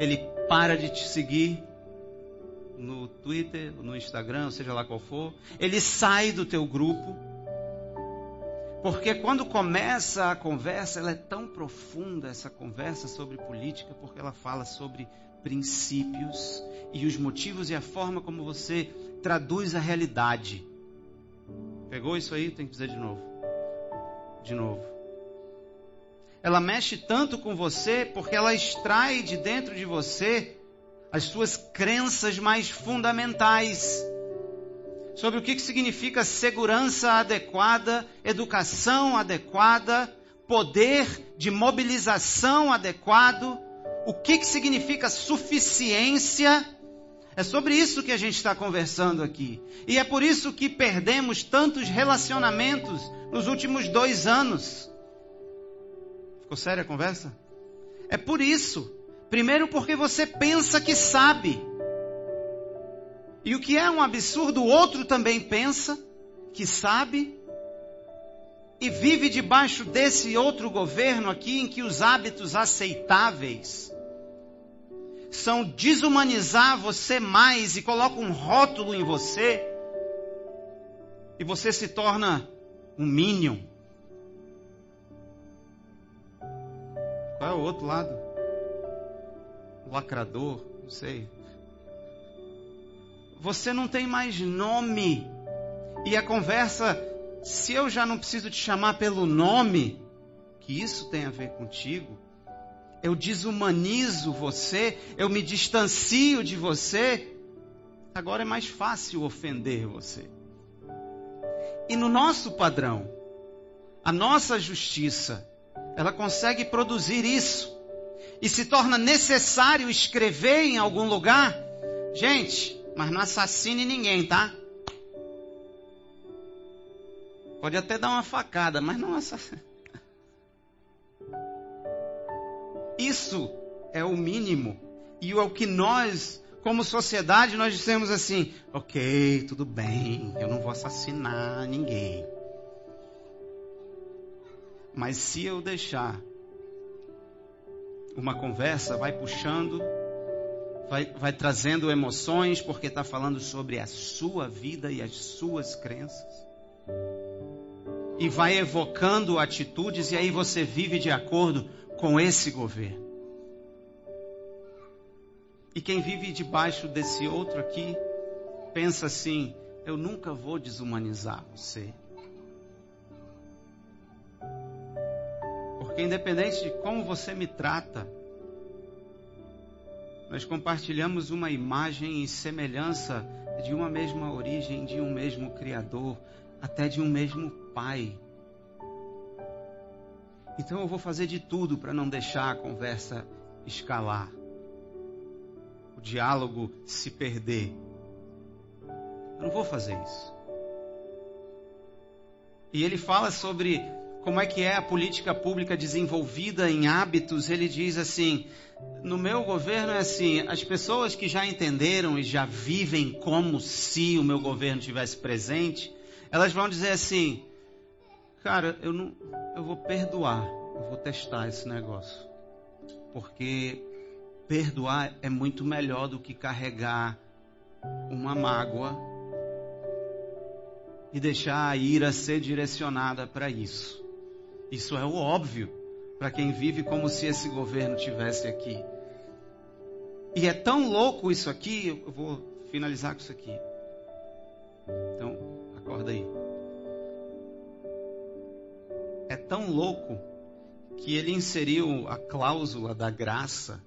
ele para de te seguir no Twitter, no Instagram, seja lá qual for, ele sai do teu grupo. Porque quando começa a conversa, ela é tão profunda, essa conversa sobre política, porque ela fala sobre princípios e os motivos e a forma como você traduz a realidade. Pegou isso aí? Tem que dizer de novo. De novo. Ela mexe tanto com você porque ela extrai de dentro de você as suas crenças mais fundamentais sobre o que significa segurança adequada, educação adequada, poder de mobilização adequado, o que significa suficiência é sobre isso que a gente está conversando aqui. E é por isso que perdemos tantos relacionamentos nos últimos dois anos. Ficou séria a conversa? É por isso. Primeiro, porque você pensa que sabe. E o que é um absurdo, o outro também pensa que sabe. E vive debaixo desse outro governo aqui em que os hábitos aceitáveis são desumanizar você mais e colocam um rótulo em você e você se torna um minion. Qual é o outro lado? Lacrador, não sei. Você não tem mais nome. E a conversa, se eu já não preciso te chamar pelo nome, que isso tem a ver contigo, eu desumanizo você, eu me distancio de você, agora é mais fácil ofender você. E no nosso padrão, a nossa justiça, ela consegue produzir isso. E se torna necessário escrever em algum lugar, gente, mas não assassine ninguém, tá? Pode até dar uma facada, mas não assassine. Isso é o mínimo. E é o que nós, como sociedade, nós dissemos assim: ok, tudo bem, eu não vou assassinar ninguém. Mas se eu deixar, uma conversa vai puxando, vai, vai trazendo emoções, porque está falando sobre a sua vida e as suas crenças. E vai evocando atitudes, e aí você vive de acordo com esse governo. E quem vive debaixo desse outro aqui, pensa assim: eu nunca vou desumanizar você. Porque, independente de como você me trata, nós compartilhamos uma imagem e semelhança de uma mesma origem, de um mesmo Criador, até de um mesmo Pai. Então eu vou fazer de tudo para não deixar a conversa escalar, o diálogo se perder. Eu não vou fazer isso. E ele fala sobre como é que é a política pública desenvolvida em hábitos. Ele diz assim: no meu governo é assim, as pessoas que já entenderam e já vivem como se o meu governo tivesse presente, elas vão dizer assim: cara, eu não, eu vou perdoar, eu vou testar esse negócio, porque perdoar é muito melhor do que carregar uma mágoa e deixar a ira ser direcionada para isso. Isso é o óbvio para quem vive como se esse governo tivesse aqui. E é tão louco isso aqui, eu vou finalizar com isso aqui. Então, acorda aí. É tão louco que ele inseriu a cláusula da graça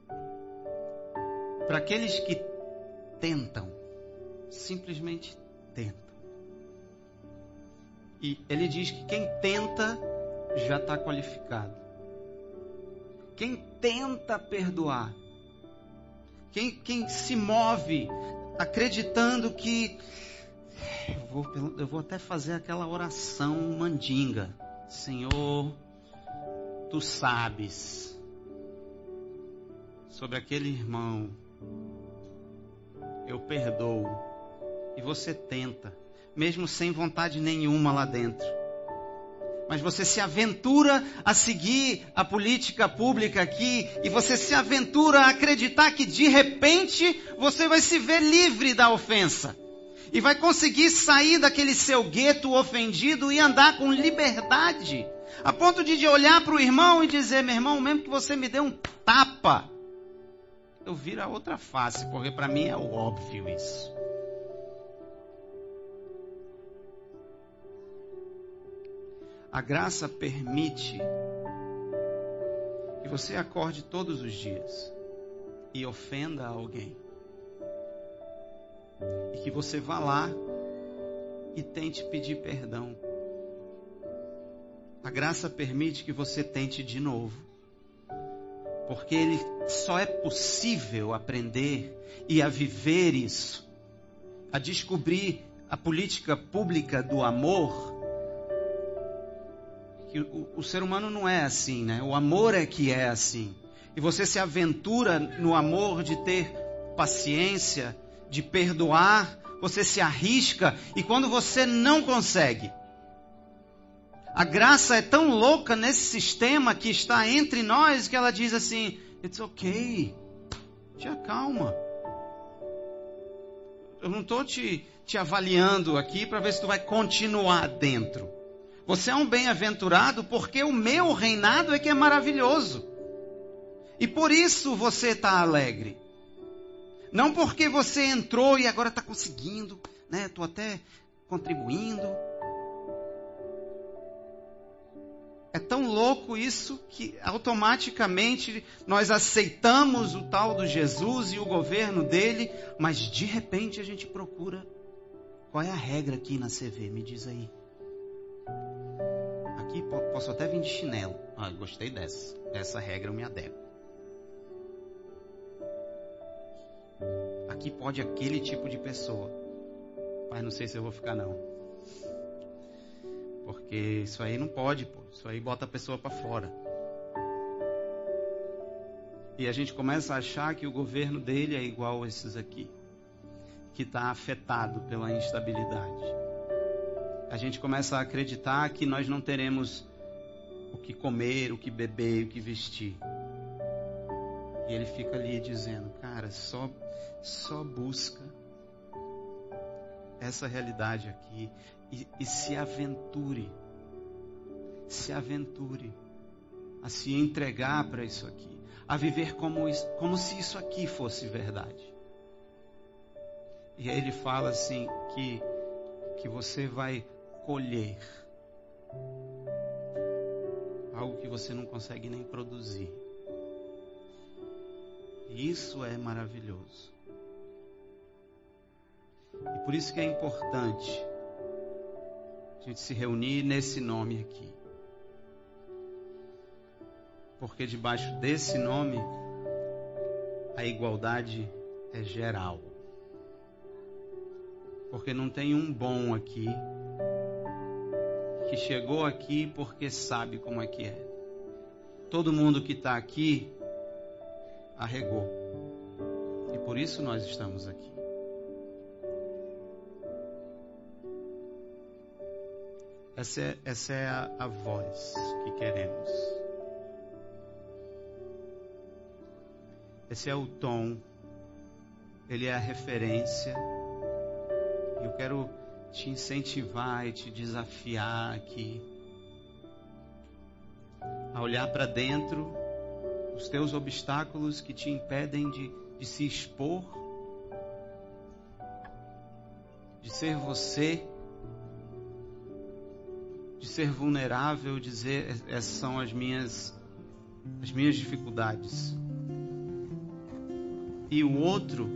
para aqueles que tentam, simplesmente tentam. E ele diz que quem tenta já está qualificado. Quem tenta perdoar, quem, quem se move acreditando que. Eu vou, eu vou até fazer aquela oração mandinga. Senhor, tu sabes sobre aquele irmão eu perdoo. E você tenta, mesmo sem vontade nenhuma lá dentro. Mas você se aventura a seguir a política pública aqui e você se aventura a acreditar que de repente você vai se ver livre da ofensa. E vai conseguir sair daquele seu gueto ofendido e andar com liberdade. A ponto de olhar para o irmão e dizer: meu irmão, mesmo que você me dê um tapa, eu viro a outra face, porque para mim é óbvio isso. A graça permite que você acorde todos os dias e ofenda alguém. E que você vá lá e tente pedir perdão. A graça permite que você tente de novo porque ele só é possível aprender e a viver isso, a descobrir a política pública do amor. Que o, o ser humano não é assim, né? O amor é que é assim. E você se aventura no amor de ter paciência, de perdoar, você se arrisca e quando você não consegue, a graça é tão louca nesse sistema que está entre nós que ela diz assim: It's okay. Te acalma. Eu não estou te, te avaliando aqui para ver se tu vai continuar dentro. Você é um bem-aventurado porque o meu reinado é que é maravilhoso. E por isso você está alegre. Não porque você entrou e agora está conseguindo, né? Estou até contribuindo. É tão louco isso que automaticamente nós aceitamos o tal do Jesus e o governo dele, mas de repente a gente procura qual é a regra aqui na CV, me diz aí. Aqui posso até vir de chinelo. Ah, gostei dessa. Essa regra eu me adequo. Aqui pode aquele tipo de pessoa. Mas não sei se eu vou ficar não. Porque isso aí não pode, pô. Isso aí bota a pessoa para fora. E a gente começa a achar que o governo dele é igual a esses aqui, que está afetado pela instabilidade. A gente começa a acreditar que nós não teremos o que comer, o que beber, o que vestir. E ele fica ali dizendo, cara, só, só busca essa realidade aqui e, e se aventure, se aventure a se entregar para isso aqui, a viver como, como se isso aqui fosse verdade. E aí ele fala assim que, que você vai colher algo que você não consegue nem produzir. E isso é maravilhoso. E por isso que é importante a gente se reunir nesse nome aqui. Porque debaixo desse nome, a igualdade é geral. Porque não tem um bom aqui que chegou aqui porque sabe como é que é. Todo mundo que está aqui arregou. E por isso nós estamos aqui. Essa é, essa é a, a voz que queremos. Esse é o tom, ele é a referência. Eu quero te incentivar e te desafiar aqui a olhar para dentro os teus obstáculos que te impedem de, de se expor, de ser você de ser vulnerável, dizer essas são as minhas as minhas dificuldades. E o outro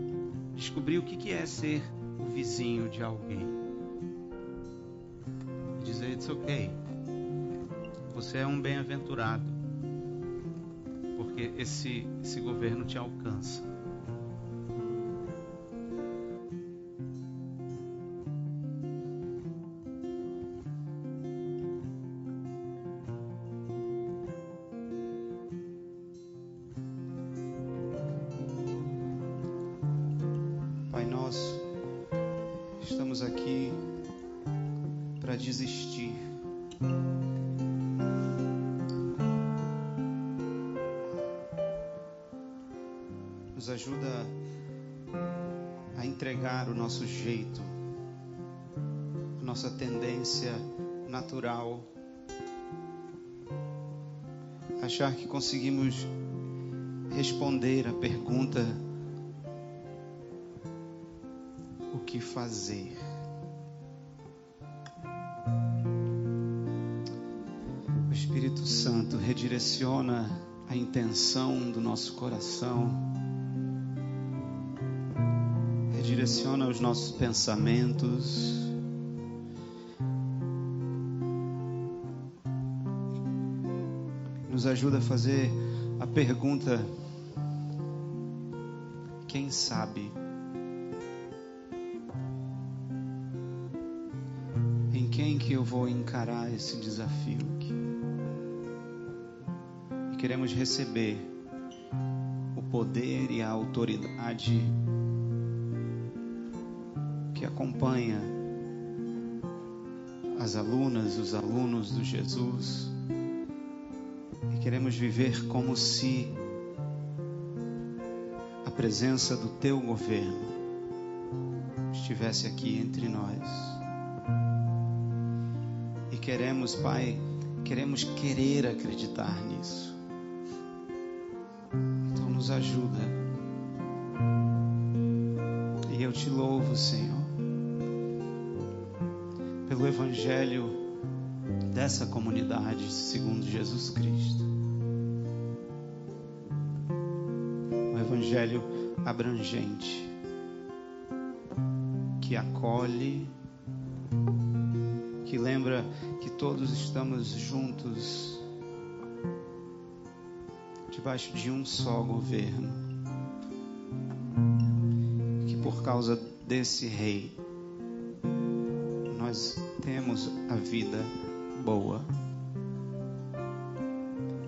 descobrir o que é ser o vizinho de alguém. It's okay. Você é um bem-aventurado. Porque esse esse governo te alcança. Conseguimos responder a pergunta: o que fazer? O Espírito Santo redireciona a intenção do nosso coração direciona os nossos pensamentos. Nos ajuda a fazer a pergunta: quem sabe? Em quem que eu vou encarar esse desafio aqui? E queremos receber o poder e a autoridade acompanha as alunas, os alunos do Jesus. Queremos viver como se a presença do teu governo estivesse aqui entre nós. E queremos, Pai, queremos querer acreditar nisso. Então nos ajuda. E eu te louvo, Senhor pelo Evangelho dessa comunidade, segundo Jesus Cristo. Evangelho abrangente, que acolhe, que lembra que todos estamos juntos debaixo de um só governo, que por causa desse rei nós temos a vida boa.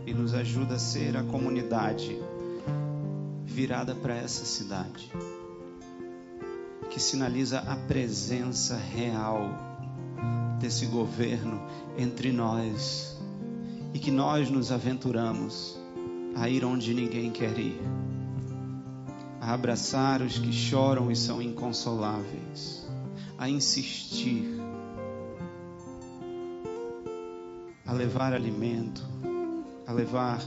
E nos ajuda a ser a comunidade virada para essa cidade, que sinaliza a presença real desse governo entre nós e que nós nos aventuramos a ir onde ninguém quer ir, a abraçar os que choram e são inconsoláveis, a insistir levar alimento, a levar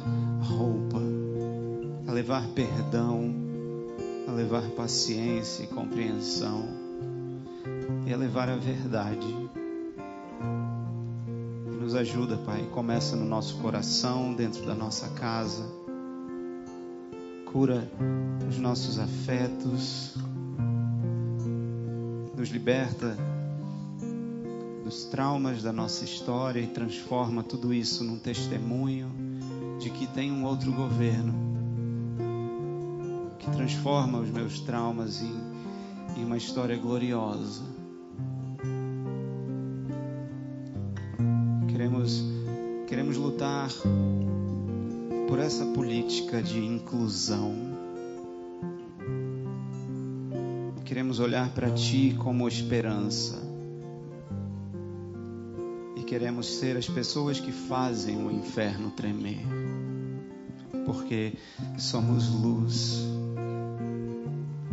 roupa, a levar perdão, a levar paciência e compreensão e a levar a verdade. Nos ajuda, Pai. Começa no nosso coração, dentro da nossa casa. Cura os nossos afetos. Nos liberta dos traumas da nossa história e transforma tudo isso num testemunho de que tem um outro governo transforma os meus traumas em, em uma história gloriosa. queremos, queremos lutar por essa política de inclusão. Queremos olhar para Ti como esperança. E queremos ser as pessoas que fazem o inferno tremer. Porque somos luz.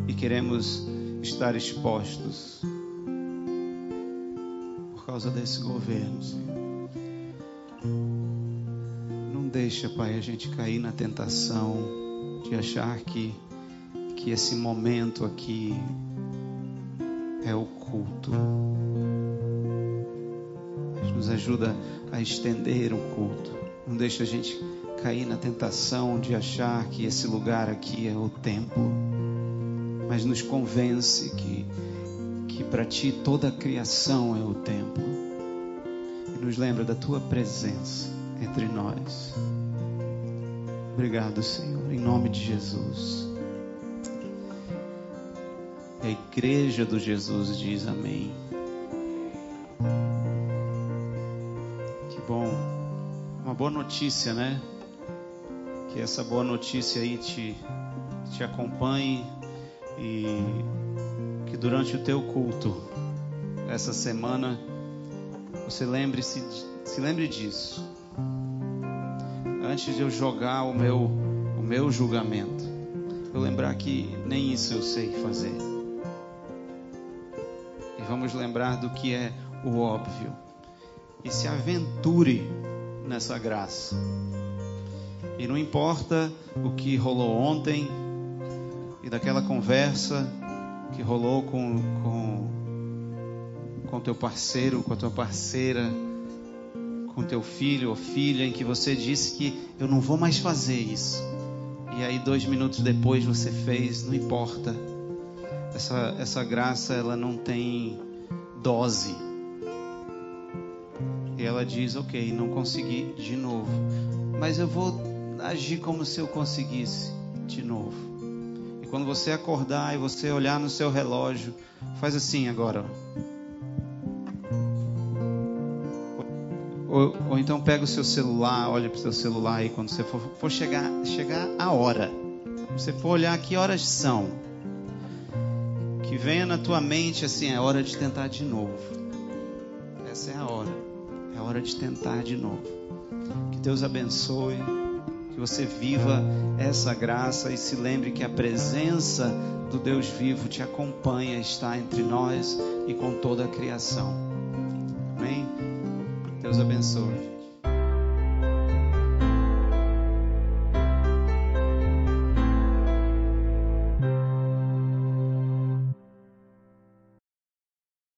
E queremos estar expostos por causa desse governo, Senhor. Não deixa, Pai, a gente cair na tentação de achar que, que esse momento aqui é o culto. Nos ajuda a estender o culto. Não deixa a gente cair na tentação de achar que esse lugar aqui é o templo mas nos convence que, que para ti toda a criação é o templo. E nos lembra da tua presença entre nós. Obrigado, Senhor, em nome de Jesus. A igreja do Jesus diz amém. Que bom. Uma boa notícia, né? Que essa boa notícia aí te, te acompanhe e que durante o teu culto essa semana você lembre-se se lembre disso. Antes de eu jogar o meu o meu julgamento, eu lembrar que nem isso eu sei fazer. E vamos lembrar do que é o óbvio. E se aventure nessa graça. E não importa o que rolou ontem, e daquela conversa que rolou com, com, com teu parceiro, com a tua parceira, com teu filho ou filha, em que você disse que eu não vou mais fazer isso. E aí dois minutos depois você fez, não importa. Essa, essa graça ela não tem dose. E ela diz, ok, não consegui de novo. Mas eu vou agir como se eu conseguisse de novo. E quando você acordar e você olhar no seu relógio, faz assim agora. Ou, ou então pega o seu celular, olha para o seu celular e quando você for, for chegar, chegar a hora, você for olhar que horas são, que venha na tua mente assim, é hora de tentar de novo. Essa é a hora, é hora de tentar de novo. Que Deus abençoe que você viva essa graça e se lembre que a presença do Deus vivo te acompanha, está entre nós e com toda a criação. Amém? Deus abençoe.